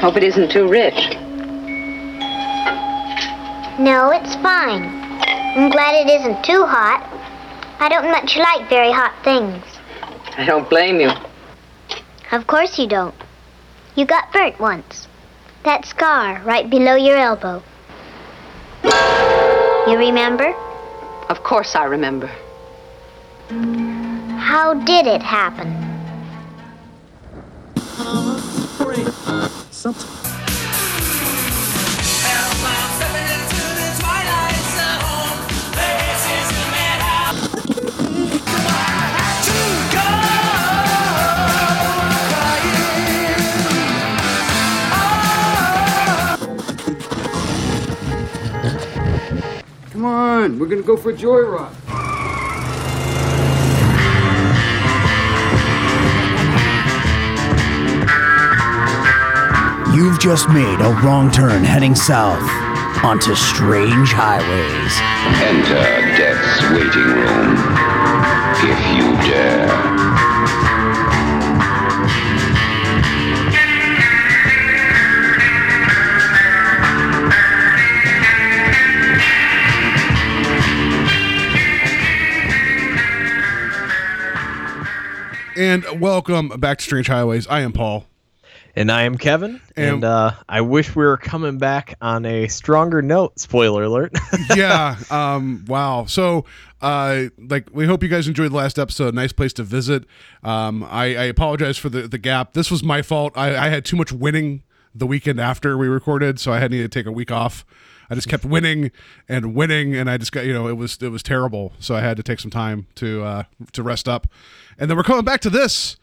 Hope it isn't too rich. No, it's fine. I'm glad it isn't too hot. I don't much like very hot things. I don't blame you. Of course you don't. You got burnt once. That scar right below your elbow. You remember? Of course I remember. How did it happen? Come on, we're gonna go for a joyride. You've just made a wrong turn heading south onto strange highways. Enter death's waiting room, if you dare. And welcome back to Strange Highways. I am Paul. And I am Kevin, And- and uh, I wish we were coming back on a stronger note. Spoiler alert. yeah. Um. Wow. So, uh, like, we hope you guys enjoyed the last episode. Nice place to visit. Um. I, I apologize for the the gap. This was my fault. I, I had too much winning the weekend after we recorded, so I had to take a week off. I just kept winning and winning, and I just got you know it was it was terrible. So I had to take some time to uh to rest up, and then we're coming back to this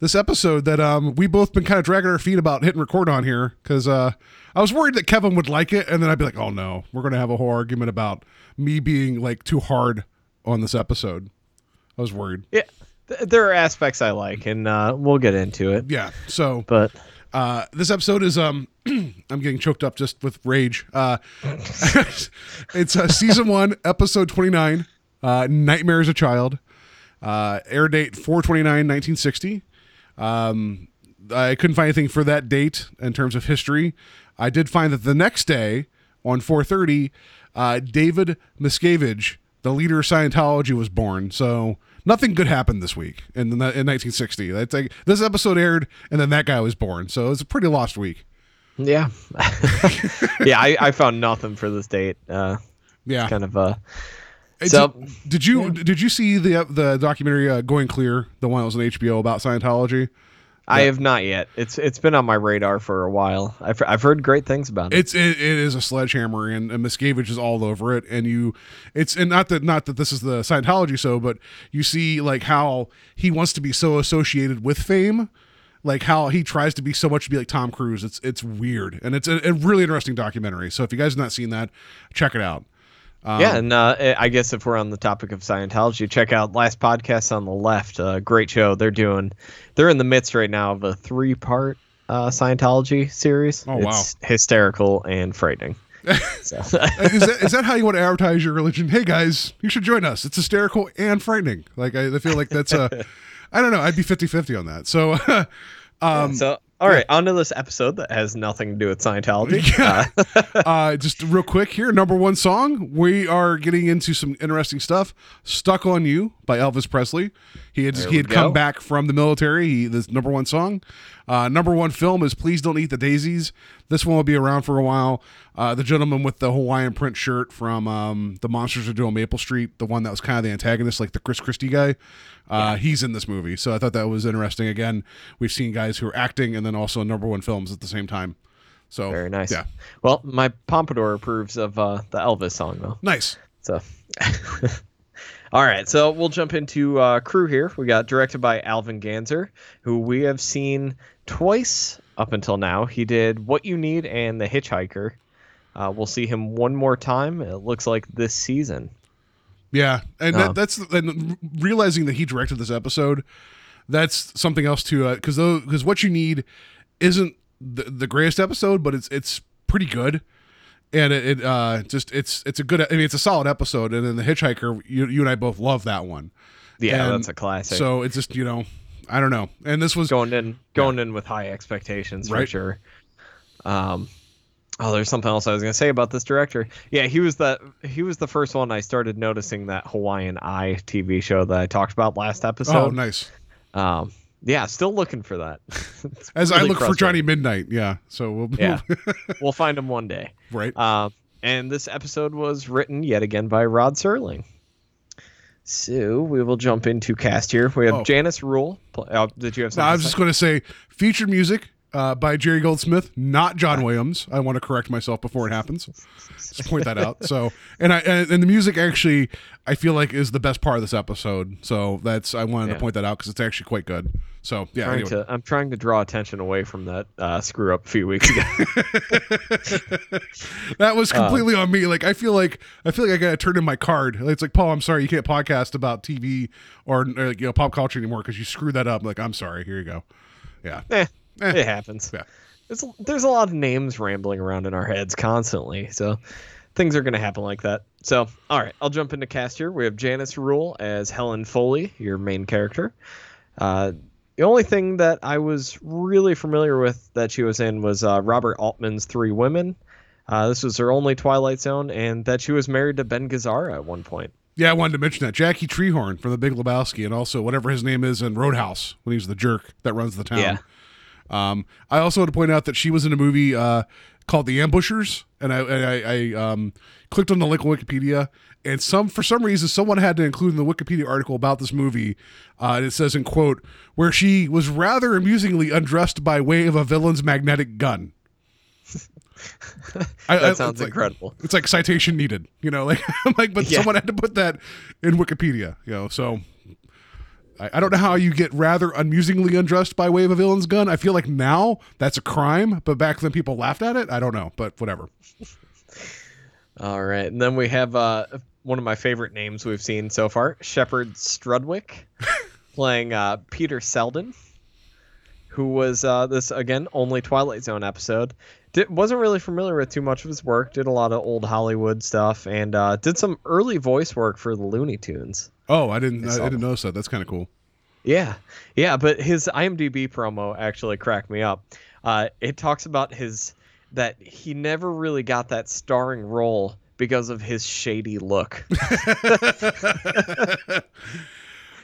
this episode that um we both been kind of dragging our feet about hitting record on here because uh I was worried that Kevin would like it and then I'd be like oh no we're gonna have a whole argument about me being like too hard on this episode. I was worried. yeah, th- there are aspects I like, and uh, we'll get into it. Yeah. So But uh this episode is um I'm getting choked up just with rage. Uh it's uh, season 1 episode 29 uh Nightmare as a Child. Uh air date 429 1960. Um, I couldn't find anything for that date in terms of history. I did find that the next day on 4:30, uh, David Miscavige, the leader of Scientology, was born. So nothing good happened this week in the, in 1960. That's like this episode aired, and then that guy was born. So it was a pretty lost week. yeah, yeah, I, I found nothing for this date. Uh, Yeah. kind of uh, It's so a- did you did you see the the documentary uh, Going Clear, the one that was on HBO about Scientology? I have not yet. It's it's been on my radar for a while. I've I've heard great things about it. It's it, it is a sledgehammer, and, and Miscavige is all over it. And you, it's and not that not that this is the Scientology so, but you see like how he wants to be so associated with fame, like how he tries to be so much to be like Tom Cruise. It's it's weird, and it's a, a really interesting documentary. So if you guys have not seen that, check it out. Yeah, and uh, I guess if we're on the topic of Scientology, check out last podcast on the left. Uh, great show. They're doing. They're in the midst right now of a three-part uh, Scientology series. Oh, wow. It's hysterical and frightening. so, is that is that how you want to advertise your religion? Hey guys, you should join us. It's hysterical and frightening. Like I, I feel like that's a, I don't know. I'd be 50-50 on that. So. um so all right, on to this episode that has nothing to do with Scientology. Yeah. uh, just real quick here, number one song. We are getting into some interesting stuff. "Stuck on You" by Elvis Presley. He had There he had come back from the military. He this number one song. Uh, number one film is "Please Don't Eat the Daisies." This one will be around for a while. Uh, the gentleman with the Hawaiian print shirt from um, the Monsters Are Due on Maple Street, the one that was kind of the antagonist, like the Chris Christie guy. Uh, He's in this movie, so I thought that was interesting. Again, we've seen guys who are acting and then also number one films at the same time. So Very nice. Yeah, Well, my pompadour approves of uh, the Elvis song though. nice. So, all right. So we'll jump into uh, crew here. We got directed by Alvin Ganzer, who we have seen twice up until now. He did What You Need and The Hitchhiker. Uh, we'll see him one more time. It looks like this season. Yeah, and that, that's and realizing that he directed this episode. That's something else too, because though because what you need isn't the, the greatest episode, but it's it's pretty good, and it, it uh just it's it's a good. I mean, it's a solid episode, and then the Hitchhiker, you you and I both love that one. Yeah, And that's a classic. So it's just you know I don't know, and this was going in, going in with high expectations for sure. Um, oh, there's something else I was gonna say about this director. Yeah, he was the he was the first one I started noticing that Hawaiian Eye TV show that I talked about last episode. oh, nice. Um, yeah, still looking for that. As I look for. Johnny Midnight, yeah. So we'll, Yeah. we'll find him one day. right. Um, and this episode was written yet again by Rod Serling. So we will jump into cast here. We have Oh. Janice Rule. Uh, did you have No. I was just going to say featured music uh, by Jerry Goldsmith, not John Williams. I want to correct myself before it happens. Just point that out. So, and I and, the music actually, I feel like is the best part of this episode. So that's I wanted Yeah. to point that out because it's actually quite good. So yeah. trying Anyway. to, I'm trying to draw attention away from that uh, screw up a few weeks ago. that was completely on me. Like I feel like I feel like I got to turn in my card. It's like Paul, I'm sorry, you can't podcast about TV or, or you know pop culture anymore because you screwed that up. Like I'm sorry. Here you go. Yeah. eh, Eh. it happens. Yeah. There's, there's a lot of names rambling around in our heads constantly. So things are going to happen like that. So, all right, I'll jump into cast here. We have Janice Rule as Helen Foley, your main character. Uh, the only thing that I was really familiar with that she was in was uh, Robert Altman's Three Women. Uh, this was her only Twilight Zone, and that she was married to Ben Gazzara at one point. Yeah, I wanted to mention that Jackie Treehorn from The Big Lebowski, and also whatever his name is in Roadhouse when he's the jerk that runs the town. Yeah. Um, I also want to point out that she was in a movie uh, called The Ambushers, and I, I, I um, clicked on the link on Wikipedia, and some for some reason someone had to include in the Wikipedia article about this movie. Uh, and it says in quote where she was rather amusingly undressed by way of a villain's magnetic gun. I- That it's sounds like- incredible. It's like citation needed, you know. Like like, but Yeah. someone had to put that in Wikipedia, you know. So I, I don't know how you get rather amusingly undressed by way of a villain's gun. I feel like now that's a crime, but back then people laughed at it. I don't know, but whatever. All right, and then we have uh, one of my favorite names we've seen so far, Shepperd Strudwick, playing uh, Peter Selden, who was uh, this again only Twilight Zone episode. Did, wasn't really familiar with too much of his work. Did a lot of old Hollywood stuff, and uh, did some early voice work for the Looney Tunes. Oh, I didn't. I, I didn't notice that. That's kind of cool. Yeah, yeah, but his IMDb promo actually cracked me up. Uh, it talks about his that he never really got that starring role because of his shady look.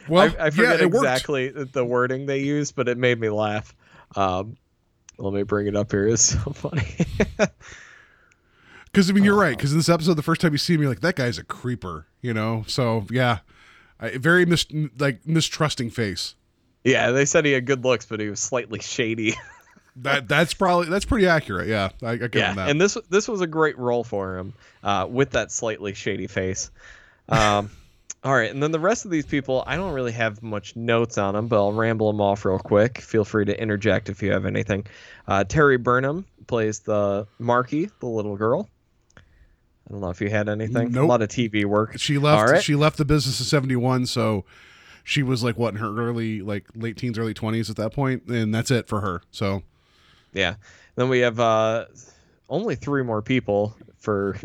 Well, I, I forget yeah, it worked. exactly the wording they used, but it made me laugh. Um, let me bring it up here. It's so funny. Because I mean, you're right. Because in this episode, the first time you see him, you're like, that guy's a creeper, you know. So yeah, I, very mis- like mistrusting face. yeah, they said he had good looks, but he was slightly shady. That that's probably that's pretty accurate. Yeah, I, I give yeah, him that. and this this was a great role for him uh, with that slightly shady face. Um, all right, and then the rest of these people, I don't really have much notes on them, but I'll ramble them off real quick. Feel free to interject if you have anything. Uh, Terry Burnham plays the Marky, the little girl. I don't know if you had anything. Nope. A lot of TV work. she left. Right. She left the business in '71, so she was like what in her early like late teens, early 20s at that point, and that's it for her. So Yeah. Then we have uh, only three more people for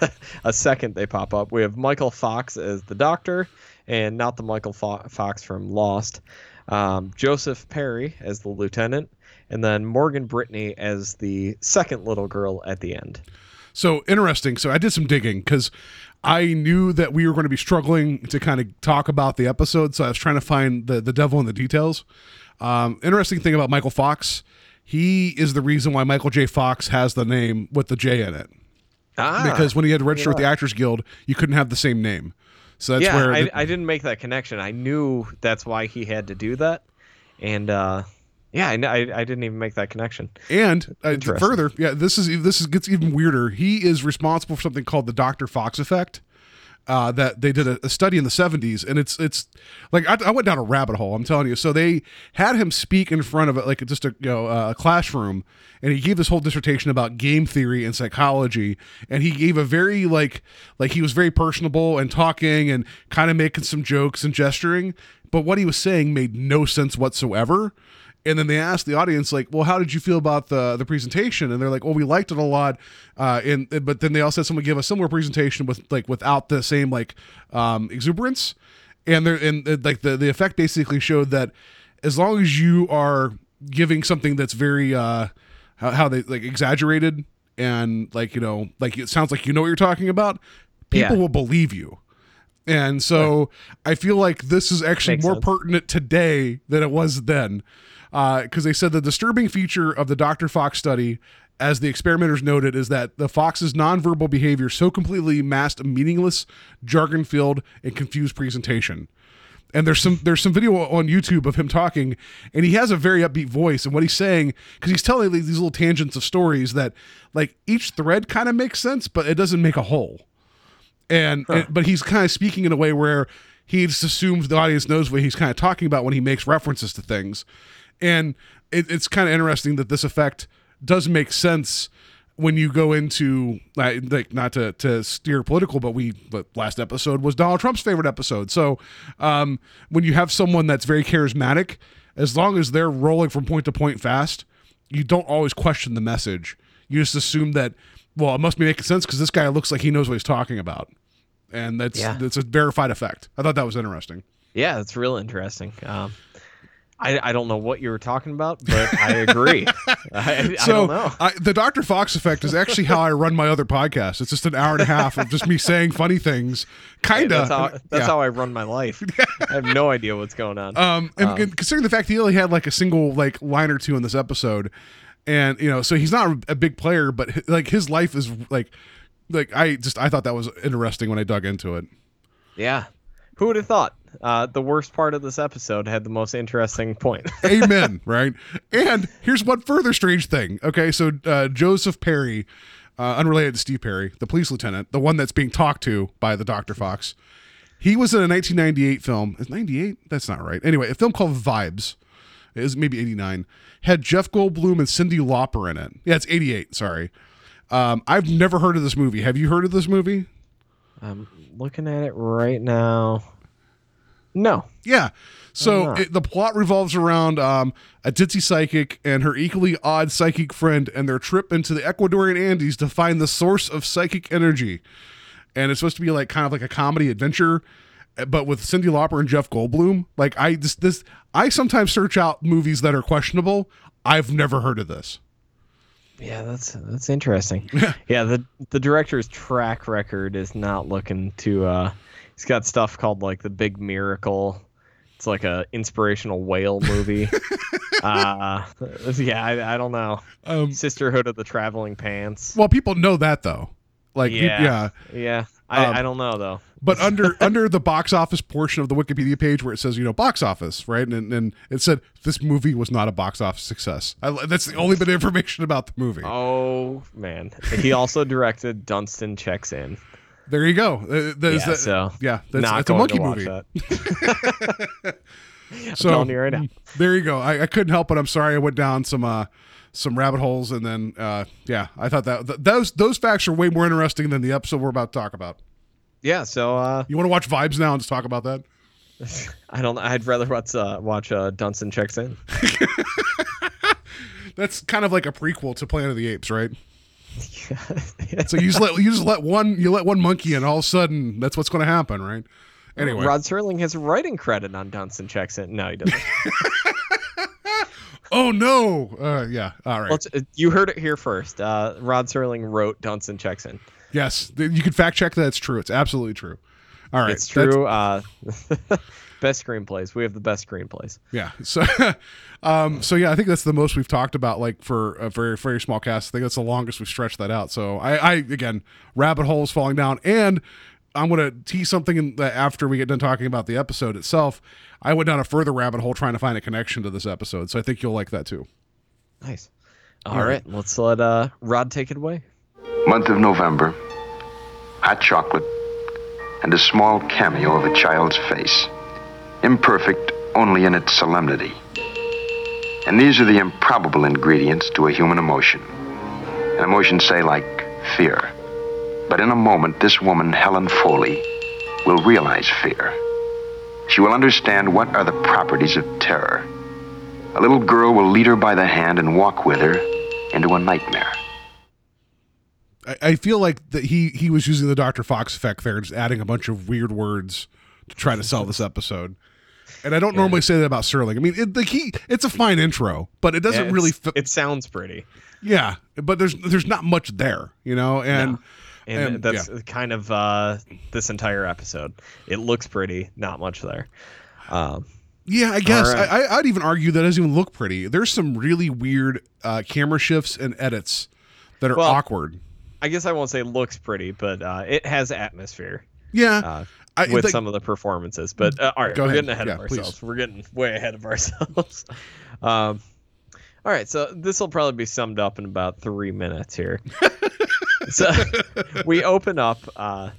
a second they pop up. We have Michael Fox as the doctor, and not the Michael Fo- Fox from Lost. Um, Joseph Perry as the lieutenant, and then Morgan Brittany as the second little girl at the end. So interesting. So I did some digging because I knew that we were going to be struggling to kind of talk about the episode. So I was trying to find the, the devil in the details. Um, interesting thing about Michael Fox, he is the reason why Michael J. Fox has the name with the J in it. Ah, Because when he had to register with the. Actors Guild, you couldn't have the same name. So that's yeah, where I, I didn't make that connection. I knew that's why he had to do that, and uh, yeah, I, I, I didn't even make that connection. And uh, further, yeah, this is this is gets even weirder. He is responsible for something called the Dr. Fox effect. Uh, that they did a, a study in the 70s, and it's it's like I, I went down a rabbit hole. I'm telling you. So they had him speak in front of it, like just a you know a classroom, and he gave this whole dissertation about game theory and psychology. And he gave a very like like he was very personable and talking and kind of making some jokes and gesturing, but what he was saying made no sense whatsoever. And then they asked the audience, like, "Well, how did you feel about the the presentation?" And they're like, "Well, we liked it a lot." Uh, and but then they also had someone give a similar presentation with like without the same like um, exuberance. And they're and uh, like the the effect basically showed that as long as you are giving something that's very uh, how, how they like exaggerated and like you know like it sounds like you know what you're talking about people Yeah. will believe you and so i feel like this is actually Makes more sense. pertinent today than it was then Uh, because they said the disturbing feature of the dr fox study as the experimenters noted is that the fox's nonverbal behavior so completely masked a meaningless jargon filled and confused presentation and there's some there's some video on YouTube of him talking, and he has a very upbeat voice. And what he's saying, because he's telling these little tangents of stories that, like, each thread kind of makes sense, but it doesn't make a whole. And, and but he's kind of speaking in a way where he just assumes the audience knows what he's kind of talking about when he makes references to things. And it, it's kind of interesting that this effect does make sense when you go into like, like not to, to steer political, but we but last episode was Donald Trump's favorite episode. So um, when you have someone that's very charismatic, as long as they're rolling from point to point fast, you don't always question the message. You just assume that well, it must be making sense because this guy looks like he knows what he's talking about, and that's Yeah. that's a verified effect. I thought that was interesting. Yeah, that's real interesting. Um, I, I don't know what you were talking about, but I agree. I, I So don't know. I, the Dr. Fox effect is actually how I run my other podcast. It's just an hour and a half of just me saying funny things, kind of. That's how that's how I run my life. I have no idea what's going on. Um, and, and considering the fact he only had like a single like line or two in this episode, and you know, so he's not a big player, but like his life is like, like I just I thought that was interesting when I dug into it. yeah, who would have thought? Uh, the worst part of this episode had the most interesting point. Amen. right. And here's one further strange thing. Okay, so uh, Joseph Perry, uh, unrelated to Steve Perry, the police lieutenant, the one that's being talked to by the Dr. Fox, he was in a 1998 film. Is 98? That's not right. Anyway, a film called Vibes. It was maybe 89. Had Jeff Goldblum and Cyndi Lauper in it. Yeah, it's 88. Sorry. Um, I've never heard of this movie. Have you heard of this movie? I'm looking at it right now. No. Yeah. So it, the plot revolves around um, a ditzy psychic and her equally odd psychic friend and their trip into the Ecuadorian Andes to find the source of psychic energy. And it's supposed to be like kind of like a comedy adventure, eh, but with Cyndi Lauper and Jeff Goldblum. Like I just this I sometimes search out movies that are questionable. I've never heard of this. Yeah, that's that's interesting. yeah, the the director's track record is not looking to. uh He's got stuff called like the Big Miracle. It's like a inspirational whale movie. uh, yeah, I, I don't know. Um, Sisterhood of the Traveling Pants. well, people know that though. Like yeah, yeah. yeah. I, Um, I don't know though. but under under the box office portion of the Wikipedia page where it says you know box office right and and it said this movie was not a box office success. I, that's the only bit of information about the movie. Oh man, he also directed Dunston Checks In. There you go. Uh, Yeah, that- so yeah, that's, not it's a monkey movie. that. So right now. there you go. I, I couldn't help it. I'm sorry. I went down some uh some rabbit holes and then uh yeah, I thought that th- those those facts are way more interesting than the episode we're about to talk about. Yeah, so uh, You want to watch Vibes now and just talk about that? I don't. I'd rather watch uh, watch uh, Dunston Checks In. That's kind of like a prequel to Planet of the Apes, right? So you just let you just let one you let one monkey in, all of a sudden that's what's going to happen, right? Anyway, Rod Serling has writing credit on Dunston Checks In. No, he doesn't. oh no, uh, yeah, all right, Let's, uh, you heard it here first. Uh, Rod Serling wrote Dunston Checks In. yes, you can fact check that. It's true. It's absolutely true. All right, It's true. Uh, best screenplays. We have the best screenplays. Yeah. So, um, so yeah, I think that's the most we've talked about, like for a very, very small cast. I think that's the longest we've stretched that out. So, I, I again, rabbit holes falling down, and I'm gonna tease something in the, after we get done talking about the episode itself. I went down a further rabbit hole trying to find a connection to this episode, so I think you'll like that too. Nice. All right. let's let uh, Rod take it away. Month of November, hot chocolate, and a small cameo of a child's face, imperfect only in its solemnity. And these are the improbable ingredients to a human emotion. An emotion, say, like fear. But in a moment, this woman, Helen Foley, will realize fear. She will understand what are the properties of terror. A little girl will lead her by the hand and walk with her into a nightmare. I, I feel like that he he was using the Dr. Fox effect there, just adding a bunch of weird words to try to sell this episode. And I don't normally say that about Sterling. I mean, it, the key it's a fine intro, but it doesn't Yeah, really. Fi- it sounds pretty. yeah, but there's there's not much there, you know, and. No. And, And, that's kind of uh, this entire episode. It looks pretty, not much there. Um, Yeah, I guess right. I, I'd even argue that doesn't even look pretty. There's some really weird uh, camera shifts and edits that are Well, awkward. I guess I won't say looks pretty, but uh, it has atmosphere Yeah, uh, I, with like- some of the performances. But uh, all right, we're ahead. getting ahead Yeah, of please. ourselves. We're getting way ahead of ourselves. um, all right, so this will probably be summed up in about three minutes here. so we open up. Uh,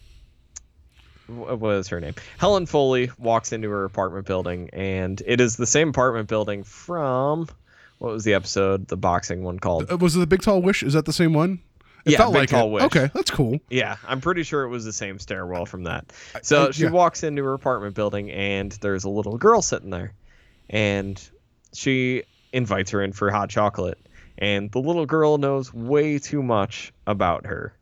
wh- what is her name? Helen Foley walks into her apartment building, and it is the same apartment building from what was the episode, the boxing one called? Uh, was it the Big Tall Wish? Is that the same one? It Yeah, felt like Tall it. Wish. Okay, that's cool. Yeah, I'm pretty sure it was the same stairwell from that. So she yeah. walks into her apartment building, and there's a little girl sitting there, and she invites her in for hot chocolate. And the little girl knows way too much about her,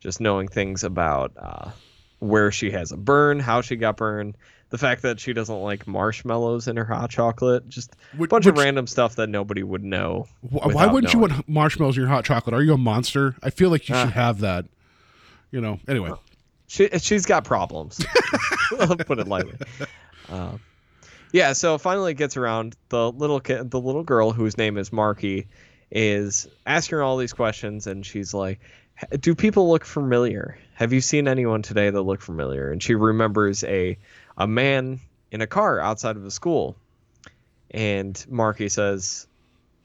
just knowing things about uh, where she has a burn, how she got burned, the fact that she doesn't like marshmallows in her hot chocolate, just a Which- bunch of random stuff that nobody would know. Wh- Why wouldn't you want marshmallows in your hot chocolate? Are you a monster? I feel like you Ah. should have that. You know. Anyway, She she's got problems. I'll put it lightly. Um, yeah, so finally it gets around. The little kid, the little girl whose name is Marky, is asking her all these questions, and she's like, "Do people look familiar? Have you seen anyone today that look familiar?" And she remembers a a man in a car outside of the school, and Marky says,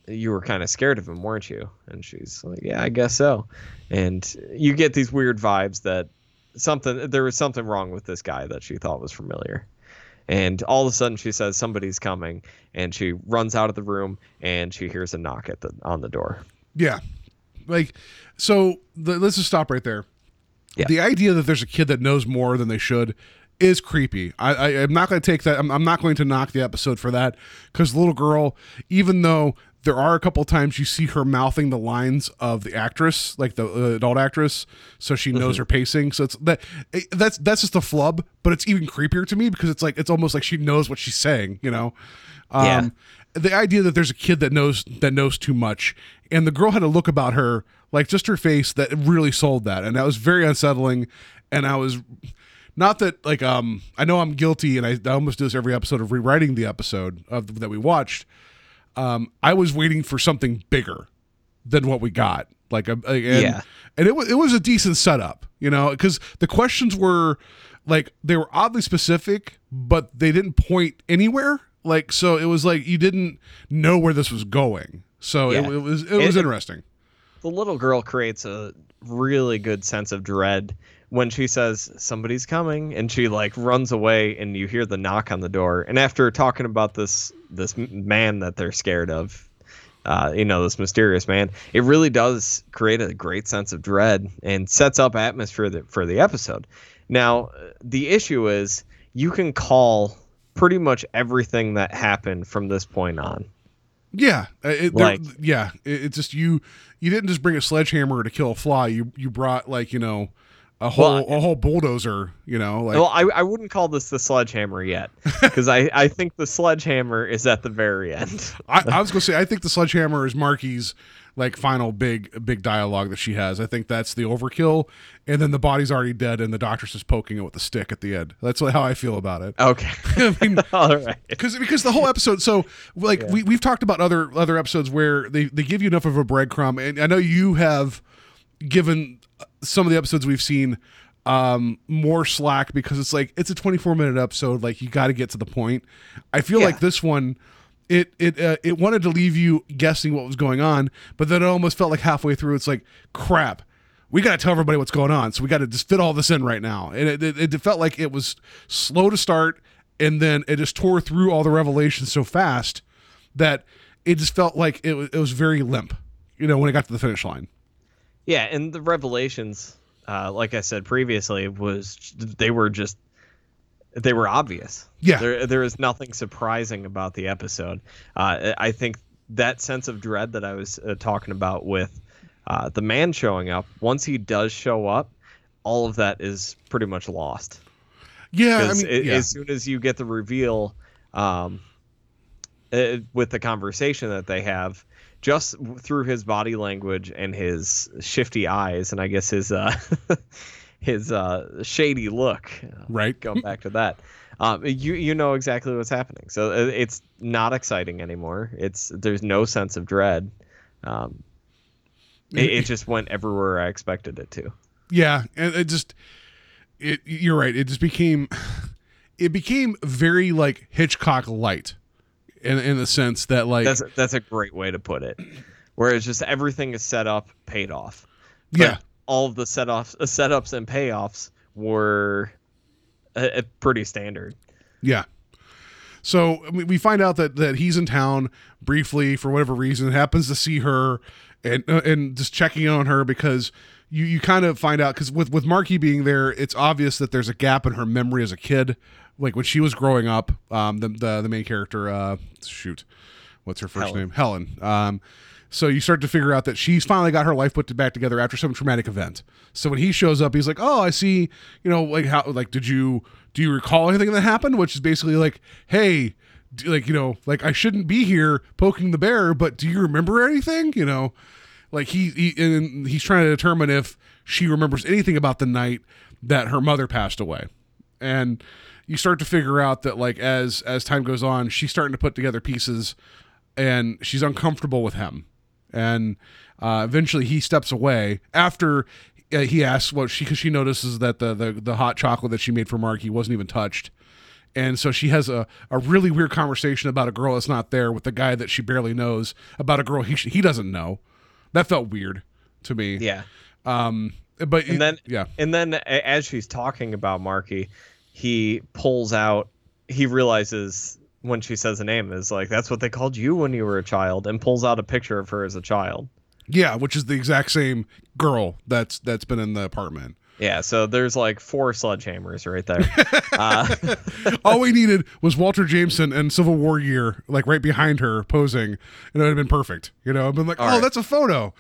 "You were kind of scared of him, weren't you?" And she's like, "Yeah, I guess so." And you get these weird vibes that something there was something wrong with this guy that she thought was familiar. And all of a sudden she says somebody's coming and she runs out of the room and she hears a knock at the on the door. yeah, like so. The, let's just stop right there. Yeah. The idea that there's a kid that knows more than they should is creepy. I, I I'm not going to take that. I'm, I'm not going to knock the episode for that because the little girl, even though there are a couple times you see her mouthing the lines of the actress, like the uh, adult actress, so she knows her pacing. So it's that it, that's that's just a flub, but it's even creepier to me because it's like it's almost like she knows what she's saying. You know. Um, Yeah. The idea that there's a kid that knows that knows too much, and the girl had a look about her, like just her face, that really sold that, and that was very unsettling. And I was not that like um I know I'm guilty, and I, I almost do this every episode of rewriting the episode of that we watched. Um, I was waiting for something bigger than what we got. Like, a, and, Yeah. and it was it was a decent setup, you know, because the questions were like they were oddly specific, but they didn't point anywhere. Like, so it was like you didn't know where this was going. So it, Yeah. it was it was It- interesting. The little girl creates a really good sense of dread when she says somebody's coming and she like runs away and you hear the knock on the door and after talking about this this man that they're scared of uh, you know this mysterious man it really does create a great sense of dread and sets up atmosphere that, for the episode now the issue is you can call pretty much everything that happened from this point on Yeah, uh, it, Like- yeah, it, it's just you. You didn't just bring a sledgehammer to kill a fly. You you brought like you know a whole Well, a whole bulldozer. You know, like well, I, I wouldn't call this the sledgehammer yet, because I, I think the sledgehammer is at the very end. I, I was gonna say I think the sledgehammer is Marky's like final big big dialogue that she has. I think that's the overkill, and then the body's already dead, and the doctor's just poking it with a stick at the end. That's how I feel about it. Okay, I mean, all right. because because the whole episode so like we, we've talked about other other episodes where they, they give you enough of a breadcrumb and i know you have given some of the episodes we've seen um more slack because it's like it's a 24 minute episode. Like you got to get to the point. I feel Yeah. like this one it it uh, it wanted to leave you guessing what was going on but then it almost felt like halfway through it's like crap we got to tell everybody what's going on. So we got to just fit all this in right now. And it, it, it felt like it was slow to start and then it just tore through all the revelations so fast that it just felt like it it was very limp you know when it got to the finish line Yeah, and the revelations, uh, like I said previously, was they were just they were obvious. Yeah. there there is nothing surprising about the episode. Uh, I think that sense of dread that I was uh, talking about with uh, the man showing up. Once he does show up, all of that is pretty much lost. yeah i mean yeah. as soon as you get the reveal um, uh, with the conversation that they have, just through his body language and his shifty eyes, and I guess his uh, his uh, shady look. Right. Going back to that, um, you you know exactly what's happening. So uh, it's not exciting anymore. It's there's no sense of dread. Um, it, it just went everywhere I expected it to. Yeah, and it just it you're right. It just became it became very like Hitchcock light in in the sense that like That's that's a great way to put it. Whereas just everything is set up, paid off. But yeah. all of the setups, uh, setups and payoffs were uh, uh, pretty standard. Yeah. So we find out that that he's in town briefly for whatever reason, happens to see her and uh, and just checking on her because you you kind of find out because with with Marky being there, it's obvious that there's a gap in her memory as a kid, like when she was growing up. Um, the the, the main character, uh, shoot, what's her first Helen. name? Helen. Um, so you start to figure out that she's finally got her life put back together after some traumatic event. So when he shows up, he's like, "Oh, I see. You know, like how like did you do you recall anything that happened?" Which is basically like, "Hey." d- Like you know, like I shouldn't be here poking the bear, but do you remember anything? You know, like he, he and he's trying to determine if she remembers anything about the night that her mother passed away and you start to figure out that like as as time goes on she's starting to put together pieces and she's uncomfortable with him. And uh, eventually he steps away after uh, he asks what she because she notices that the, the the hot chocolate that she made for marky wasn't even touched. And so she has a, a really weird conversation about a girl that's not there with the guy that she barely knows about a girl he, he doesn't know. That felt weird to me. Yeah. um but And then yeah. and then as she's talking about Marky, he pulls out. He realizes when she says the name is like that's what they called you when you were a child, and pulls out a picture of her as a child. Yeah, which is the exact same girl that's that's been in the apartment. Yeah, so there's like four sledgehammers right there. uh, All we needed was Walter Jameson and Civil War year like right behind her posing, and it would have been perfect. You know, I've been like, oh, right. that's a photo.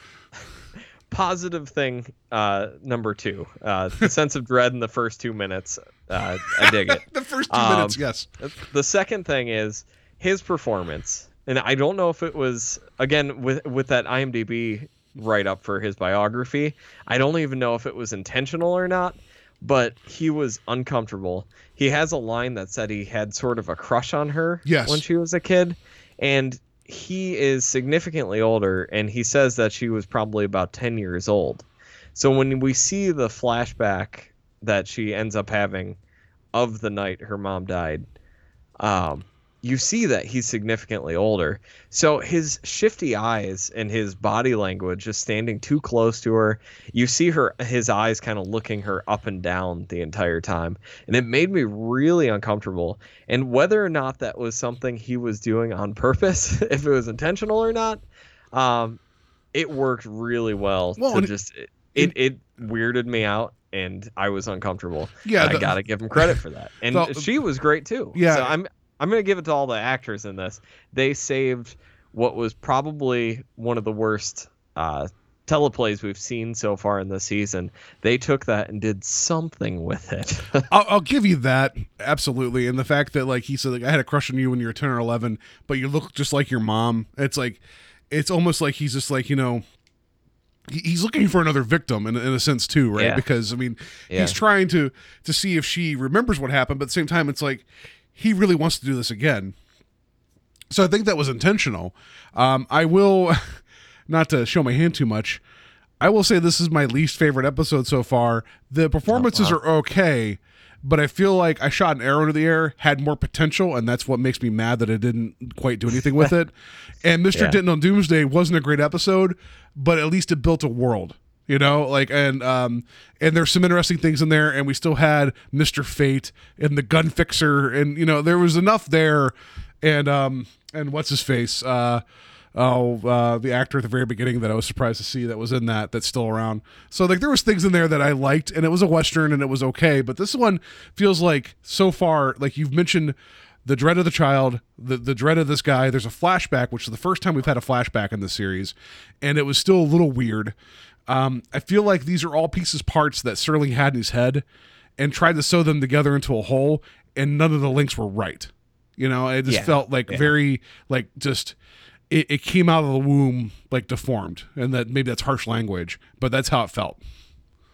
Positive thing uh, number two, uh, the sense of dread in the first two minutes. Uh, I dig it. The first two Um, minutes, yes. The second thing is his performance, and I don't know if it was again with with that IMDb write up for his biography. I don't even know if it was intentional or not, but he was uncomfortable. He has a line that said he had sort of a crush on her Yes. when she was a kid, and he is significantly older, and he says that she was probably about ten years old. So when we see the flashback that she ends up having of the night her mom died, um, you see that he's significantly older. So his shifty eyes and his body language just standing too close to her. You see her his eyes kind of looking her up and down the entire time. And it made me really uncomfortable. And whether or not that was something he was doing on purpose, if it was intentional or not, um, it worked really well Well, to it- just it, it it weirded me out and I was uncomfortable. Yeah, And I gotta give him credit for that. And The- she was great too. Yeah. So I'm I'm gonna give it to all the actors in this. They saved what was probably one of the worst uh, teleplays we've seen so far in the season. They took that and did something with it. I'll, I'll give you that absolutely, and the fact that like he said, like I had a crush on you when you were ten or eleven, but you look just like your mom. It's like, it's almost like he's just like you know. He's looking for another victim in, in a sense too, right? Yeah. Because I mean, Yeah. he's trying to to see if she remembers what happened, but at the same time, it's like he really wants to do this again. So I think that was intentional. Um, I will, not to show my hand too much, I will say this is my least favorite episode so far. The performances are okay, but I feel like I shot an arrow into the air, had more potential, and that's what makes me mad that I didn't quite do anything with it. And Mr. Yeah. Denton on Doomsday wasn't a great episode, but at least it built a world. You know, like and um and there's some interesting things in there, and we still had Mr. Fate and the gun fixer, and you know, there was enough there and um and what's his face? Uh oh uh the actor at the very beginning that I was surprised to see that was in that that's still around. So like there was things in there that I liked and it was a western and it was okay, but this one feels like so far like you've mentioned the dread of the child, the the dread of this guy. There's a flashback, which is the first time we've had a flashback in this series, and it was still a little weird. Um, I feel like these are all pieces parts that Sterling had in his head, and tried to sew them together into a whole, and none of the links were right. You know, it just Yeah, felt like yeah. very like just it, it came out of the womb like deformed, and that maybe that's harsh language, but that's how it felt.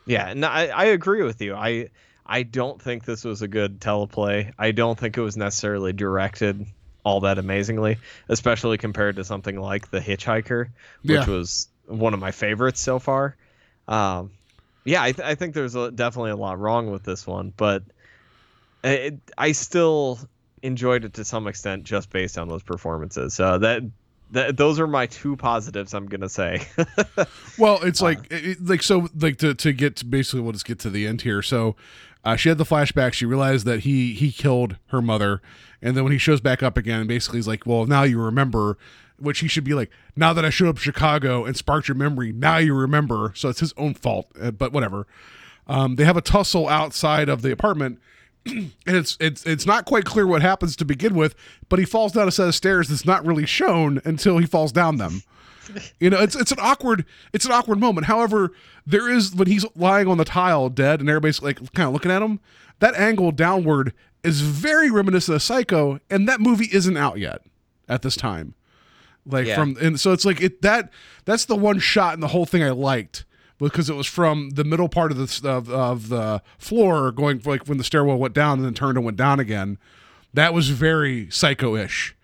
Yeah, no, I, I agree with you. I I don't think this was a good teleplay. I don't think it was necessarily directed all that amazingly, especially compared to something like The Hitchhiker, which Yeah. was one of my favorites so far. Um, yeah, I, th- I think there's a, definitely a lot wrong with this one, but it, I still enjoyed it to some extent just based on those performances. So that. That, those are my two positives. I'm gonna say. Well, it's like it, it- like so like to to get to basically we'll just get to the end here. So uh, she had the flashback. She realized that he he killed her mother, and then when he shows back up again, basically he's like, "Well, now you remember." Which he should be like, now that I showed up in Chicago and sparked your memory, now you remember. So it's his own fault, uh, but whatever. Um, they have a tussle outside of the apartment, and it's it's it's not quite clear what happens to begin with. But he falls down a set of stairs that's not really shown until he falls down them. You know, it's it's an awkward it's an awkward moment. However, there is when he's lying on the tile dead and everybody's like kind of looking at him. That angle downward is very reminiscent of Psycho, and that movie isn't out yet at this time. Like Yeah. from and so it's like it that that's the one shot in the whole thing I liked because it was from the middle part of the of, of the floor going like when the stairwell went down and then turned and went down again. That was very psycho-ish.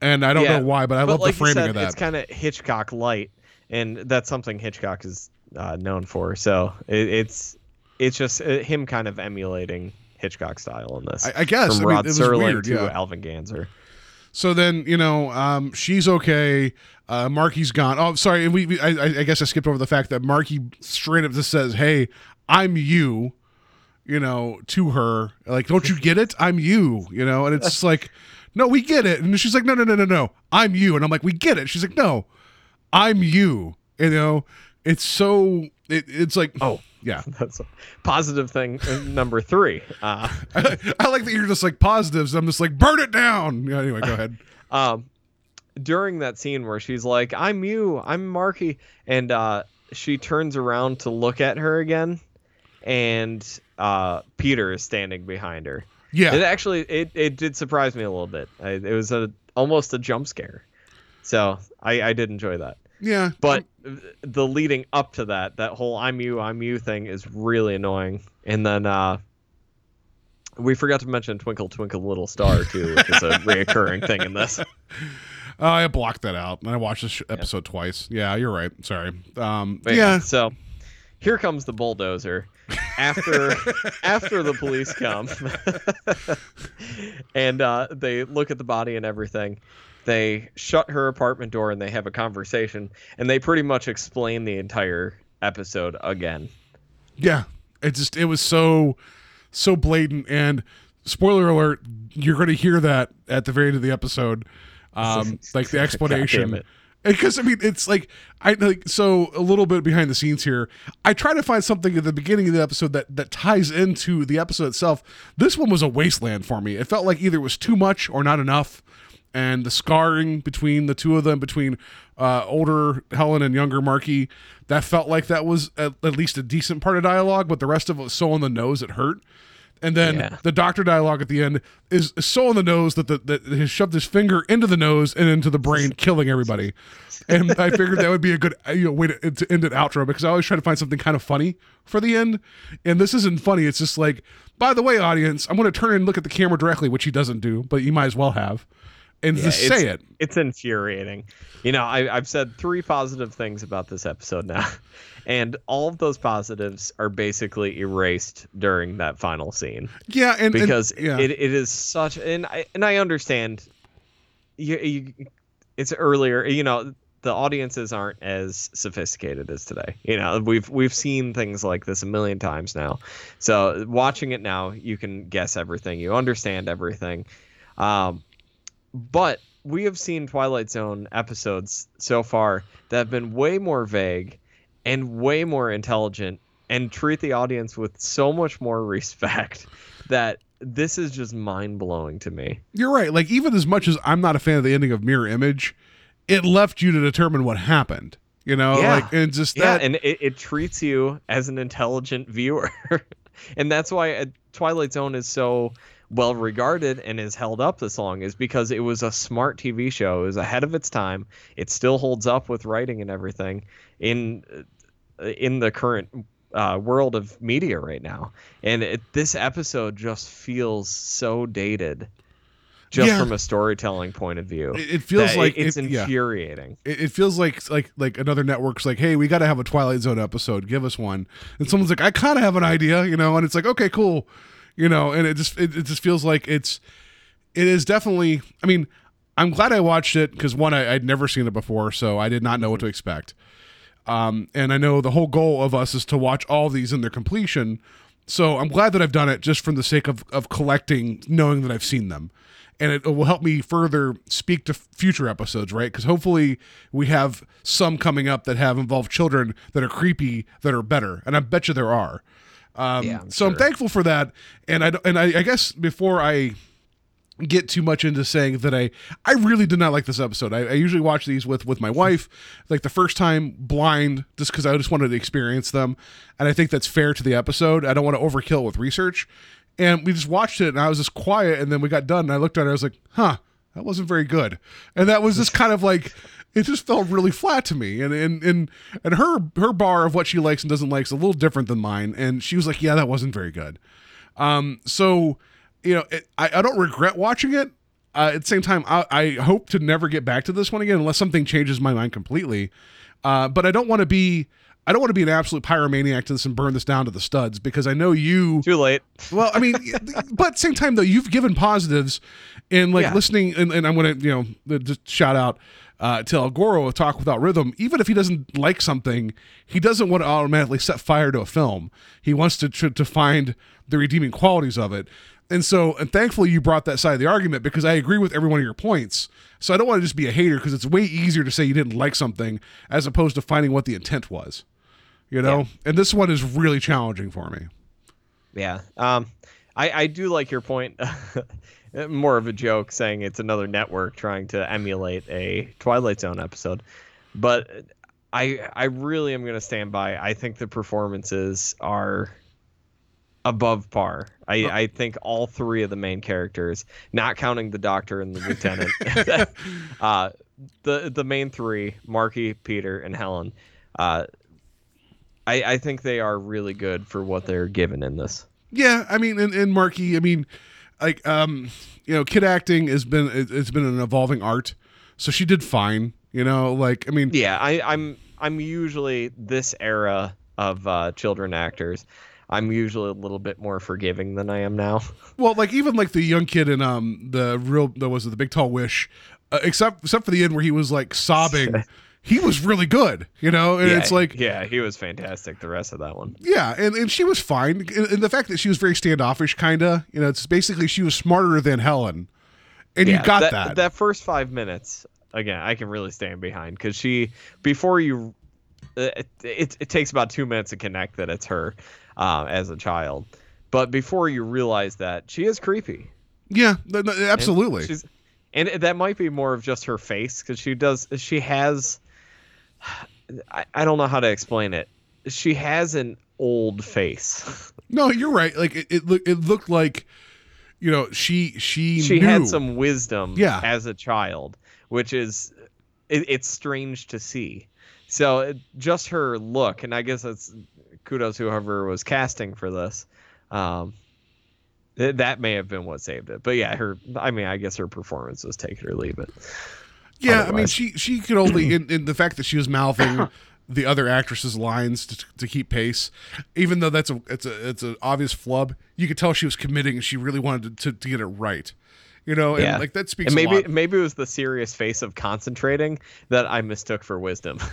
And I don't Yeah, know why, but I love like the framing said, of that. It's kind of Hitchcock light, and that's something Hitchcock is uh, known for. So it, it's it's just uh, him kind of emulating Hitchcock style in this. I- I guess. from I mean, Rod Serling weird, to yeah. Alvin Ganzer. So then, you know, um, she's okay. Uh, Marky's gone. Oh, sorry. We, we I, I guess I skipped over the fact that Marky straight up just says, "Hey, I'm you," you know, to her. Like, don't you get it? I'm you. You know, and it's like, no, we get it. And she's like, no, no, no, no, no, I'm you. And I'm like, we get it. She's like, no, I'm you. You know, it's so. It, it's like, Oh. Yeah. That's a positive thing. uh, number three. Uh, I, I like that you're just like positives. I'm just like, burn it down. Yeah, anyway, go ahead. um, during that scene where she's like, "I'm you, I'm Marky," and uh, she turns around to look at her again, and uh, Peter is standing behind her. Yeah. It actually it, it did surprise me a little bit. I, it was a almost a jump scare, so I, I did enjoy that. Yeah. But the leading up to that, that whole "I'm you, I'm you" thing is really annoying. And then uh, we forgot to mention "Twinkle Twinkle Little Star" too, which is a reoccurring thing in this. Oh, I blocked that out. and I watched this episode twice. Yeah, you're right. Sorry. Um, But yeah. So here comes the bulldozer after after the police come and uh, they look at the body and everything. They shut her apartment door and they have a conversation and they pretty much explain the entire episode again. Yeah. It just it was so so blatant and spoiler alert, you're going to hear that at the very end of the episode. Um like the explanation. Because I mean, it's like I like so a little bit behind the scenes here. I try to find something at the beginning of the episode that that ties into the episode itself. This one was a wasteland for me. It felt like either it was too much or not enough, and the scarring between the two of them, between uh, older Helen and younger Marky, that felt like that was at, at least a decent part of dialogue. But the rest of it was so on the nose it hurt. And then Yeah. the doctor dialogue at the end is so on the nose that the, that he shoved his finger into the nose and into the brain, killing everybody. And I figured that would be a good uh, you know, way to, to end an outro because I always try to find something kind of funny for the end. And this isn't funny. It's just like, by the way, audience, I'm going to turn and look at the camera directly, which he doesn't do, but you might as well have, and just it's, say it. It's infuriating. You know, I, I've said three positive things about this episode now, and all of those positives are basically erased during that final scene Yeah, and and- because yeah. it, it is such and I and I understand. You, you, it's earlier. You know, the audiences aren't as sophisticated as today. You know, we've we've seen things like this a million times now. So watching it now, you can guess everything. You understand everything. Um, but we have seen Twilight Zone episodes so far that have been way more vague and way more intelligent and treat the audience with so much more respect that this is just mind blowing to me. You're right. Like even as much as I'm not a fan of the ending of Mirror Image, it left you to determine what happened. You know, Yeah. like and just Yeah, that. and it, it treats you as an intelligent viewer. and that's why uh, Twilight Zone is so well regarded and is held up this long is because it was a smart TV show. It was ahead of its time. It still holds up with writing and everything in uh, in the current uh, world of media right now. And it, this episode just feels so dated, just Yeah. from a storytelling point of view. It- it feels like it's it- yeah. infuriating. it, it feels like like like another network's like, hey, we got to have a Twilight Zone episode. Give us one. And someone's like, I kind of have an idea, you know. And it's like, okay, cool, you know. And it just it, it just feels like it's it is definitely. I mean, I'm glad I watched it because one, I, I'd never seen it before, so I did not know what to expect. Um, and I know the whole goal of us is to watch all these in their completion. So I'm glad that I've done it just for the sake of, of collecting, knowing that I've seen them. And it, will help me further speak to future episodes, right? Because hopefully we have some coming up that have involved children that are creepy, that are better. And I bet you there are. Um, Yeah, I'm so I'm thankful for that. And I, d- and I, I guess before I get too much into saying that I I really did not like this episode. I, I usually watch these with with my wife, like the first time blind, just because I just wanted to experience them, and I think that's fair to the episode. I don't want to overkill with research, and we just watched it, and I was just quiet, and then we got done, and I looked at it, I was like, huh, that wasn't very good, and that was just kind of like. It just felt really flat to me, and and and and her her bar of what she likes and doesn't like is a little different than mine. And she was like, "Yeah, that wasn't very good." Um, so you know, it, I, I don't regret watching it. Uh, at the same time, I, I hope to never get back to this one again unless something changes my mind completely. Uh, but I don't want to be, I don't want to be an absolute pyromaniac to this and burn this down to the studs because I know you. Too late. Well, I mean, but at the same time though, you've given positives, and like Yeah. listening, and, and I'm gonna, you know, just shout out uh, to El Goro of Talk Without Rhythm. Even if he doesn't like something, he doesn't want to automatically set fire to a film. He wants to to, to find the redeeming qualities of it. And so, and thankfully, you brought that side of the argument because I agree with every one of your points. So I don't want to just be a hater because it's way easier to say you didn't like something as opposed to finding what the intent was. You know, Yeah. and this one is really challenging for me. Yeah. Um, I, I do like your point. More of a joke saying it's another network trying to emulate a Twilight Zone episode. But I I really am going to stand by. I think the performances are above par. I, I think all three of the main characters, not counting the doctor and the lieutenant, uh, the the main three, Marky, Peter, and Helen, uh, I, I think they are really good for what they're given in this. Yeah, I mean, and, and Marky, I mean, like, um, you know, kid acting has been it- it's been an evolving art, so she did fine. You know, like, I mean, Yeah, I, I'm I'm usually this era of uh, children actors. I'm usually a little bit more forgiving than I am now. well, like even like the young kid in um the real that was it the Big Tall Wish, uh, except except for the end where he was like sobbing, he was really good. You know, and yeah, it's like. yeah, he was fantastic. The rest of that one. Yeah, and, and she was fine. And, and the fact that she was very standoffish, kind of, you know, it's basically she was smarter than Helen. And yeah, you got that. that. first five minutes, again, I can really stand behind because she before you, it, it it takes about two minutes to connect that it's her uh, as a child, but before you realize that she is creepy. Yeah, And absolutely. She's, and that might be more of just her face because she does. She has. I, I don't know how to explain it. She has an old face. No, you're right. Like it, it looked. It looked like, you know, she she she knew. had some wisdom Yeah. as a child, which is it, it's strange to see. So it, just her look, and I guess that's kudos whoever was casting for this. Um, th- that may have been what saved it. But yeah, her. I mean, I guess her performance was take it or leave it. Yeah, I mean, she she could only in, in the fact that she was mouthing the other actress's lines to, to keep pace, even though that's a it's a it's an obvious flub. You could tell she was committing and she really wanted to, to, to get it right. You know, and Yeah. like that speaks And maybe maybe it was the serious face of concentrating that I mistook for wisdom.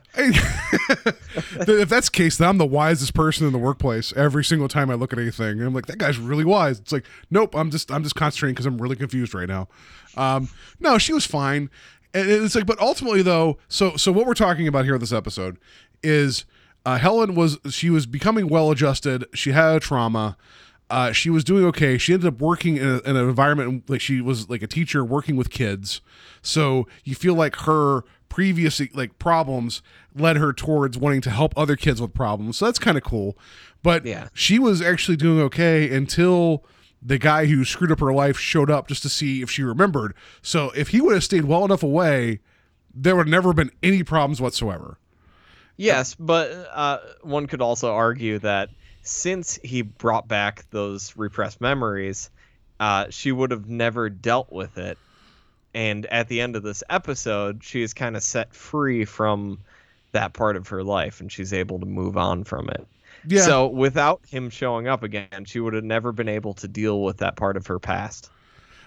if that's the case, then I'm the wisest person in the workplace every single time I look at anything. And I'm like, that guy's really wise. It's like, nope, I'm just I'm just concentrating because I'm really confused right now. Um, no, she was fine. And it's like, but ultimately though, so so what we're talking about here this episode is uh, Helen was she was becoming well adjusted. She had a trauma. Uh, she was doing okay. She ended up working in, a, in an environment like she was like a teacher working with kids. So you feel like her previous like problems led her towards wanting to help other kids with problems. So that's kind of cool. But Yeah. she was actually doing okay until the guy who screwed up her life showed up just to see if she remembered. So if he would have stayed well enough away, there would have never been any problems whatsoever. Yes, but uh, one could also argue that since he brought back those repressed memories, uh, she would have never dealt with it. And at the end of this episode, she is kind of set free from that part of her life and she's able to move on from it. Yeah. So without him showing up again, she would have never been able to deal with that part of her past.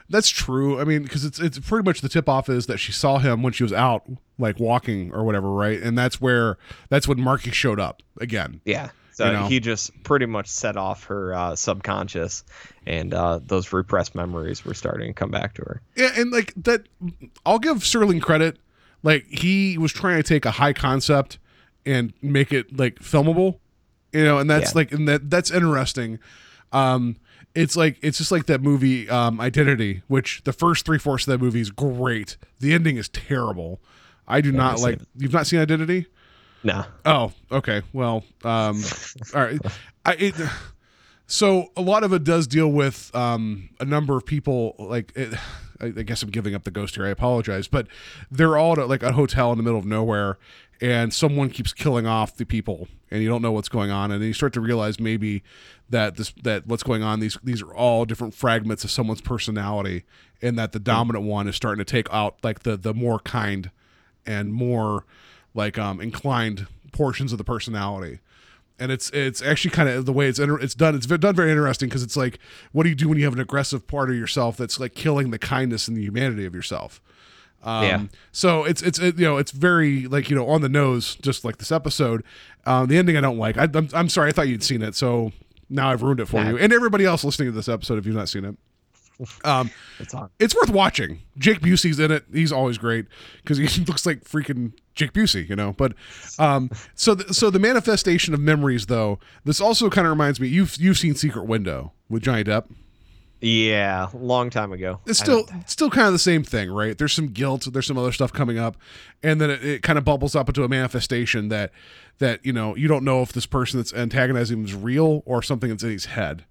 That's true. I mean, because it's it's pretty much the tip off is that she saw him when she was out, like walking or whatever, right? And that's where that's when Marky showed up again. Yeah. So You know? he just pretty much set off her uh, subconscious, and uh, those repressed memories were starting to come back to her. Yeah, and like that, I'll give Serling credit. Like he was trying to take a high concept and make it like filmable, you know, and that's Yeah. like and that that's interesting. Um, it's like it's just like that movie um, Identity, which the first three fourths of that movie is great. The ending is terrible. I do not I've like. You've not seen Identity? No. Oh, okay. Well, um, all right. I it, so a lot of it does deal with um, a number of people. Like, it, I, I guess I'm giving up the ghost here. I apologize, but they're all at like a hotel in the middle of nowhere, and someone keeps killing off the people, and you don't know what's going on, and then you start to realize maybe that this that what's going on. These these are all different fragments of someone's personality, and that the dominant one is starting to take out like the the more kind and more like um inclined portions of the personality. And it's it's actually kind of the way it's inter- it's done it's done very interesting because it's like what do you do when you have an aggressive part of yourself that's like killing the kindness and the humanity of yourself? Um, Yeah. so it's it's it, you know it's very like you know on the nose just like this episode. Um, the ending I don't like. I, I'm, I'm sorry I thought you'd seen it so now I've ruined it for Nah. you. And everybody else listening to this episode if you've not seen it um, It's on. it's worth watching. Jake Busey's in it. He's always great because he looks like freaking Jake Busey, you know. But um, so the, so the manifestation of memories, though, this also kind of reminds me. You've you've seen Secret Window with Johnny Depp. Yeah, long time ago. It's still don't- still kind of the same thing, right? There's some guilt. There's some other stuff coming up, and then it, it kind of bubbles up into a manifestation that that you know you don't know if this person that's antagonizing him is real or something that's in his head.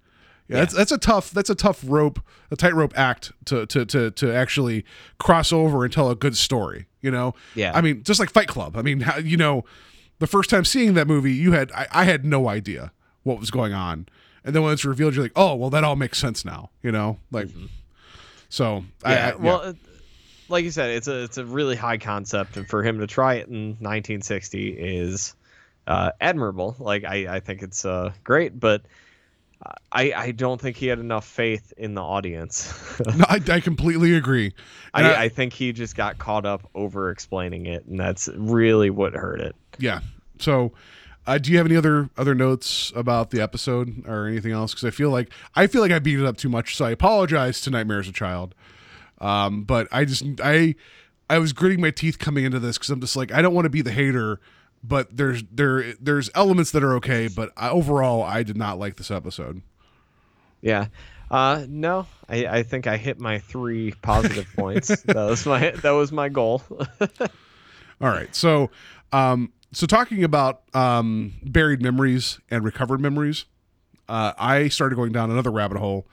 Yeah, that's that's a tough that's a tough rope, a tightrope act to to to to actually cross over and tell a good story. You know, Yeah. I mean, just like Fight Club. I mean, how, you know, the first time seeing that movie, you had I, I had no idea what was going on, and then when it's revealed, you're like, oh, well, that all makes sense now. You know, like so. I- yeah, I, well, uh, like you said, it's a it's a really high concept, and for him to try it in 1960 is uh, admirable. Like I, I think it's uh, great, but I I don't think he had enough faith in the audience. No, I, I completely agree. And I, I think he just got caught up over explaining it, and that's really what hurt it. yeah. So, uh, do you have any other other notes about the episode or anything else? Because I feel like I feel like I beat it up too much. So I apologize to Nightmare as a Child. Um, but I just I I was gritting my teeth coming into this because I'm just like I don't want to be the hater, but there's there there's elements that are okay, but I, overall I did not like this episode. Yeah. Uh, no, I, I think I hit my three positive points. that was my that was my goal. All right. So, um, so talking about um, buried memories and recovered memories, uh, I started going down another rabbit hole,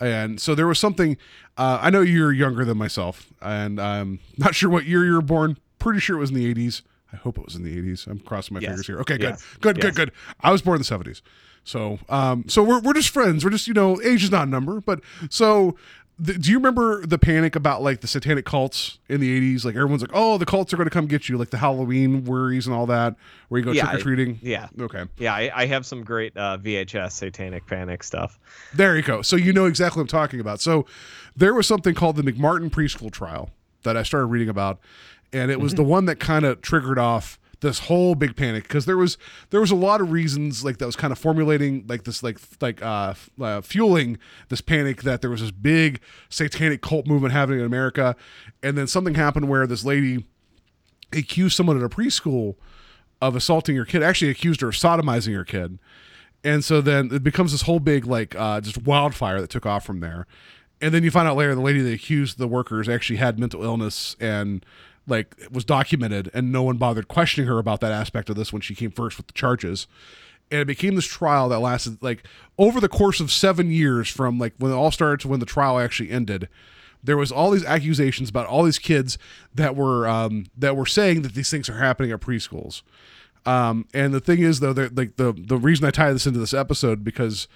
and so there was something. Uh, I know you're younger than myself, and I'm not sure what year you were born. Pretty sure it was in the '80s. I hope it was in the '80s. I'm crossing my Yes. fingers here. Okay, good, Yes. good, good, Yes. good. I was born in the '70s, so um, so we're we're just friends. We're just you know, age is not a number, but so. The, do you remember the panic about like the satanic cults in the 80s? Like everyone's like, oh, the cults are going to come get you, like the Halloween worries and all that, where you go Yeah, trick or treating. yeah. Okay. Yeah, I, I have some great uh, VHS Satanic Panic stuff. There you go. So you know exactly what I'm talking about. So there was something called the McMartin preschool trial that I started reading about, and it was the one that kind of triggered off this whole big panic because there was there was a lot of reasons like that was kind of formulating like this like like uh, uh fueling this panic that there was this big satanic cult movement happening in America. And then something happened where this lady accused someone at a preschool of assaulting her kid actually accused her of sodomizing her kid. And so then it becomes this whole big like uh, just wildfire that took off from there. And then you find out later the lady that accused the workers actually had mental illness and like was documented and no one bothered questioning her about that aspect of this when she came first with the charges. And it became this trial that lasted like over the course of seven years from like when it all started to when the trial actually ended there was all these accusations about all these kids that were um, that were saying that these things are happening at preschools. Um, and the thing is though that like the the reason i tie this into this episode because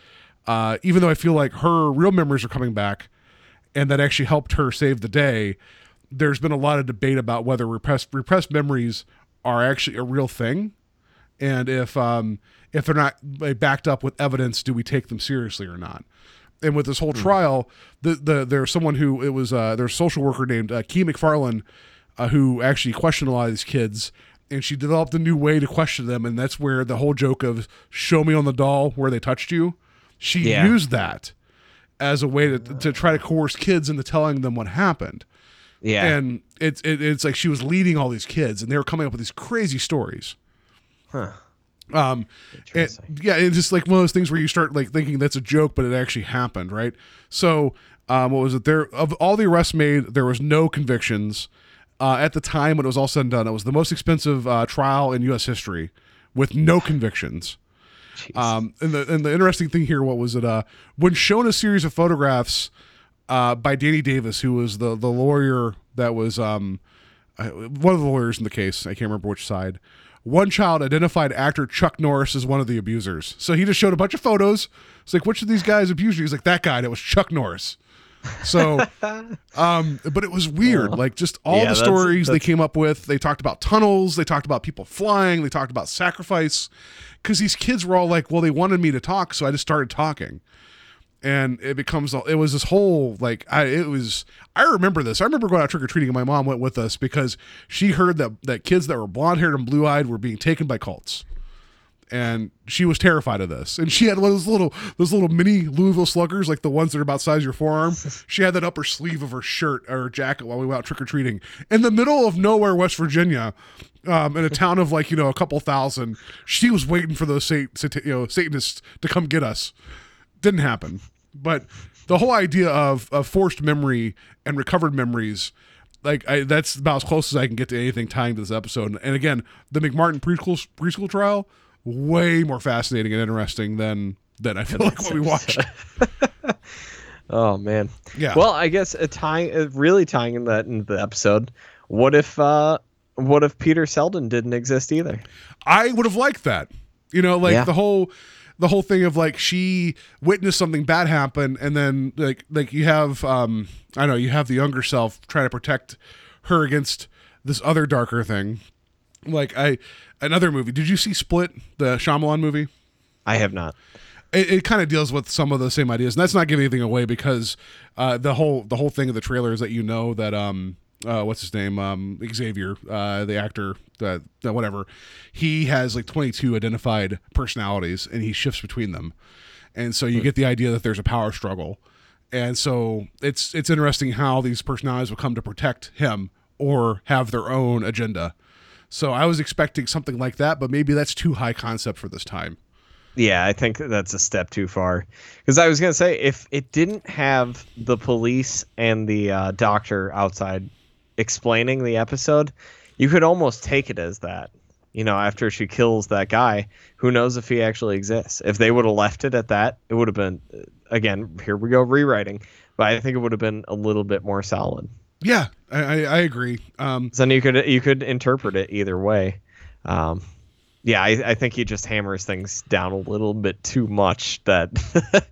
uh, even though i feel like her real memories are coming back and that actually helped her save the day there's been a lot of debate about whether repressed repressed memories are actually a real thing. And if um if they're not backed up with evidence do we take them seriously or not? And with this whole trial the the there's someone who it was uh there's a social worker named uh, Kee MacFarlane uh, who actually questioned a lot of these kids. And she developed a new way to question them. And that's where the whole joke of show me on the doll where they touched you she Yeah. used that as a way to, to try to coerce kids into telling them what happened Yeah. and it's it, it's like she was leading all these kids and they were coming up with these crazy stories. Huh. um and, yeah it's just like one of those things where you start like thinking that's a joke but it actually happened right? So um what was it? There of all the arrests made there was no convictions. Uh at the time when it was all said and done it was the most expensive uh trial in us history with no convictions. Um, and the and the interesting thing here, what was it? Uh, when shown a series of photographs uh, by Danny Davis, who was the the lawyer that was um, uh, one of the lawyers in the case. I can't remember which side. One child identified actor Chuck Norris as one of the abusers. So he just showed a bunch of photos. It's like, which of these guys abused you? He's like, that guy. That was Chuck Norris. So, um, but it was weird. Like just all Yeah, the that's- stories they came up with. They talked about tunnels. They talked about people flying. They talked about sacrifice. Because these kids were all like, well, they wanted me to talk, so I just started talking. And it becomes it was this whole like I it was I remember this. I remember going out trick or treating and my mom went with us because she heard that that kids that were blonde haired and blue eyed were being taken by cults and she was terrified of this. And she had one of those little those little mini Louisville sluggers, like the ones that are about the size of your forearm. She had that upper sleeve of her shirt or her jacket while we went out trick or treating in the middle of nowhere, West Virginia, um, in a town of like you know a couple thousand. She was waiting for those sat- sat- you know Satanists to come get us. Didn't happen, but the whole idea of of forced memory and recovered memories. Like I, that's about as close as I can get to anything tying to this episode. And again, the McMartin preschool preschool trial, way more fascinating and interesting than than I feel like what we watched. Oh man. Yeah. Well, I guess a tying, uh, really tying in that into the episode. What if, uh, what if Peter Selden didn't exist either? I would have liked that. You know, like Yeah. the whole the whole thing of like she witnessed something bad happen and then like like you have um I don't know, you have the younger self trying to protect her against this other darker thing. Like I another movie. Did you see Split, the Shyamalan movie? I have not. it, it kind of deals with some of the same ideas and that's not giving anything away because uh, the whole the whole thing of the trailer is that you know that um uh, what's his name? Um Xavier uh, the actor that that whatever. He has like 22 identified personalities and he shifts between them. And so you get the idea that there's a power struggle. And so it's it's interesting how these personalities will come to protect him or have their own agenda. So I was expecting something like that but maybe that's too high concept for this time. Yeah, I think that's a step too far. Because I was gonna say if it didn't have the police and the uh, doctor outside explaining the episode, you could almost take it as that. You know, after she kills that guy, who knows if he actually exists? If they would have left it at that, it would have been, again, here we go rewriting. But I think it would have been a little bit more solid. Yeah, I, I, I agree. Um, So then you could you could interpret it either way. Um, yeah, I, I think he just hammers things down a little bit too much that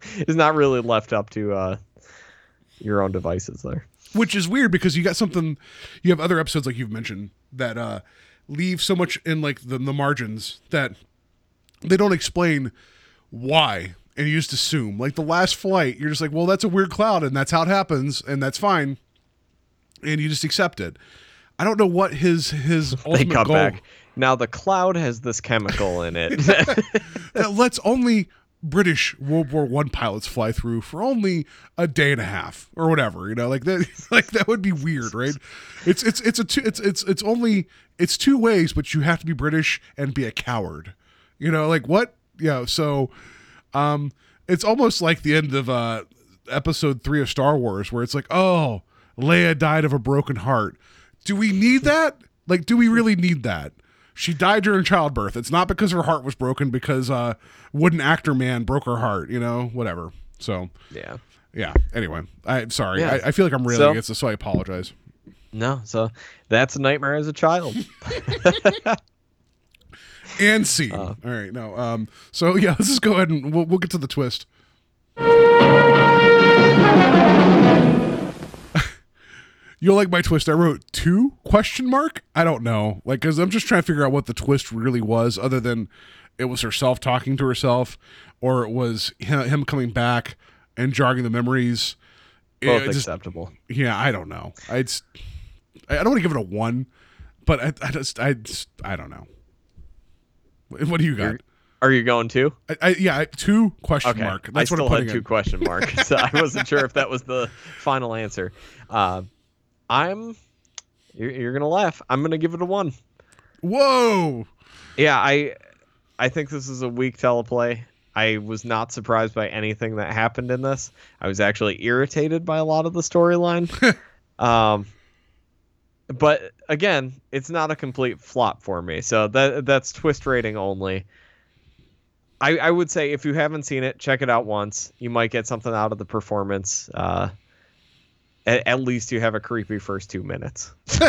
is not really left up to uh, your own devices there. Which is weird because you got something, you have other episodes like you've mentioned that uh, leave so much in like the, the margins that they don't explain why, and you just assume. Like the last flight, you're just like, well, that's a weird cloud, and that's how it happens, and that's fine, and you just accept it. I don't know what his his They ultimate goal. back. Now the cloud has this chemical in it. that lets only British World War One pilots fly through for only a day and a half or whatever. You know, like that. Like that would be weird, right? It's it's it's a two, it's it's it's only it's two ways, but you have to be British and be a coward. You know, like what? Yeah. So, um, it's almost like the end of uh episode three of Star Wars, where it's like, oh, Leia died of a broken heart. Do we need that? Like, do we really need that? She died during childbirth. It's not because her heart was broken because uh wooden actor man broke her heart, you know, whatever. So Yeah. yeah. Anyway, I'm sorry. Yeah. I, I feel like I'm really So- against this, so I apologize. No, so that's a nightmare as a child. And scene. Uh. All right, no. Um. So yeah, let's just go ahead and we'll we'll get to the twist. You'll like my twist. I wrote two question mark. I don't know, like, because I'm just trying to figure out what the twist really was, other than it was herself talking to herself, or it was him, him coming back and jogging the memories. Both It just- acceptable. yeah, I don't know. I just, I I don't want to give it a one, but I, I just, I, just, I don't know. What do you got? Are you going to? I, I, yeah, two question Okay. mark. I That's what still I'm had two in. question mark, so I wasn't sure if that was the final answer. Uh, I'm. You're, you're gonna laugh. I'm gonna give it a one. Whoa! Yeah, I. I think this is a weak teleplay. I was not surprised by anything that happened in this. I was actually irritated by a lot of the storyline. um, but again, it's not a complete flop for me. So that that's twist rating only. I, I would say if you haven't seen it, check it out once. You might get something out of the performance. Uh, at, at least you have a creepy first two minutes.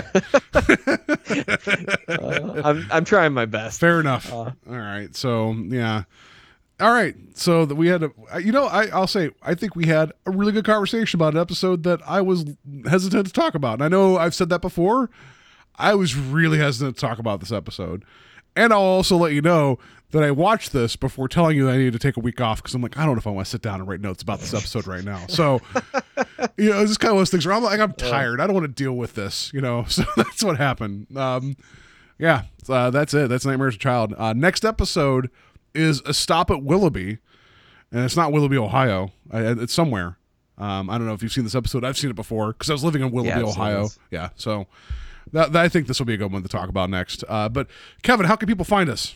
Uh, I'm I'm trying my best. Fair enough. Uh. All right. So yeah. All right. So that we had, a, you know, I, I'll say I think we had a really good conversation about an episode that I was hesitant to talk about. And I know I've said that before. I was really hesitant to talk about this episode. And I'll also let you know that I watched this before telling you that I needed to take a week off because I'm like, I don't know if I want to sit down and write notes about this episode right now. So, you know, it's just kind of those things where I'm like, I'm tired. I don't want to deal with this, you know? So that's what happened. Um, yeah, uh, that's it. That's Nightmares of a Child. Uh, next episode is a stop at Willoughby, and it's not Willoughby, Ohio. I, it's somewhere. Um, I don't know if you've seen this episode. I've seen it before because I was living in Willoughby, Yeah, Ohio. Yeah, so that, that- I think this will be a good one to talk about next. Uh, but Kevin, how can people find us?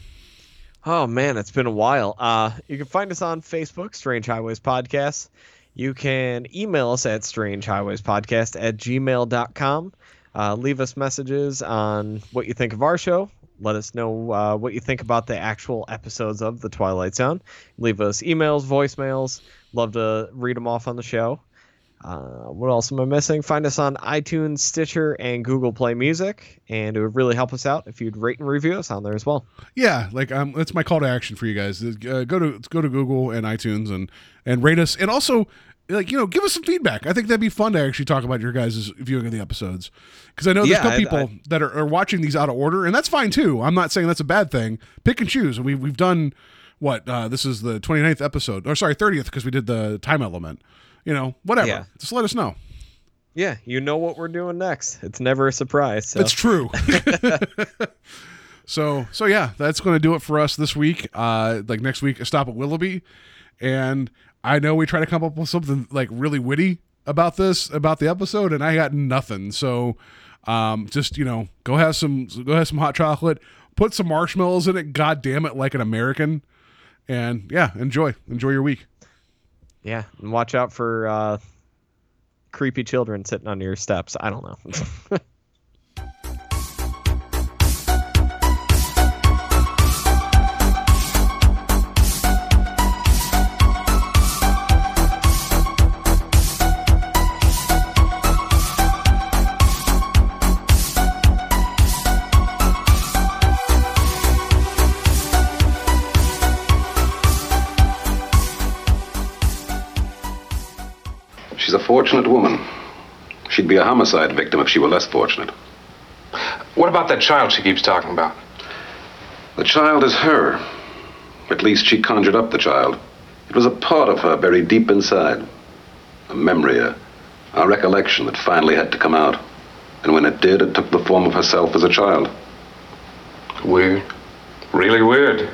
Oh man, it's been a while. Uh, you can find us on Facebook, Strange Highways Podcast. You can email us at strangehighwayspodcast at gmail.com. Uh, leave us messages on what you think of our show. Let us know uh, what you think about the actual episodes of The Twilight Zone. Leave us emails, voicemails. Love to read them off on the show. Uh, what else am I missing? Find us on iTunes, Stitcher, and Google Play Music. And it would really help us out if you'd rate and review us on there as well. Yeah, like um, that's my call to action for you guys. Uh, go to go to Google and iTunes and and rate us, and also like you know give us some feedback. I think that'd be fun to actually talk about your guys' viewing of the episodes because I know there's Yeah, a couple I- people I- that are, are watching these out of order, and that's fine too. I'm not saying that's a bad thing. Pick and choose. We we've done what uh, this is the 29th episode, or sorry 30th because we did the time element. You know, whatever. Yeah. Just let us know. Yeah, you know what we're doing next. It's never a surprise. So. It's true. so so yeah, that's going to do it for us this week. Uh, like next week, a stop at Willoughby, and I know we try to come up with something like really witty about this about the episode, and I got nothing. So um, just you know, go have some go have some hot chocolate, put some marshmallows in it. God damn it, like an American, and yeah, enjoy enjoy your week. Yeah, and watch out for uh, creepy children sitting on your steps. I don't know. She's a fortunate woman. She'd be a homicide victim if she were less fortunate. What about that child she keeps talking about? The child is her. At least she conjured up the child. It was a part of her buried deep inside. A memory, a, a recollection that finally had to come out. And when it did, it took the form of herself as a child. Weird. Really weird.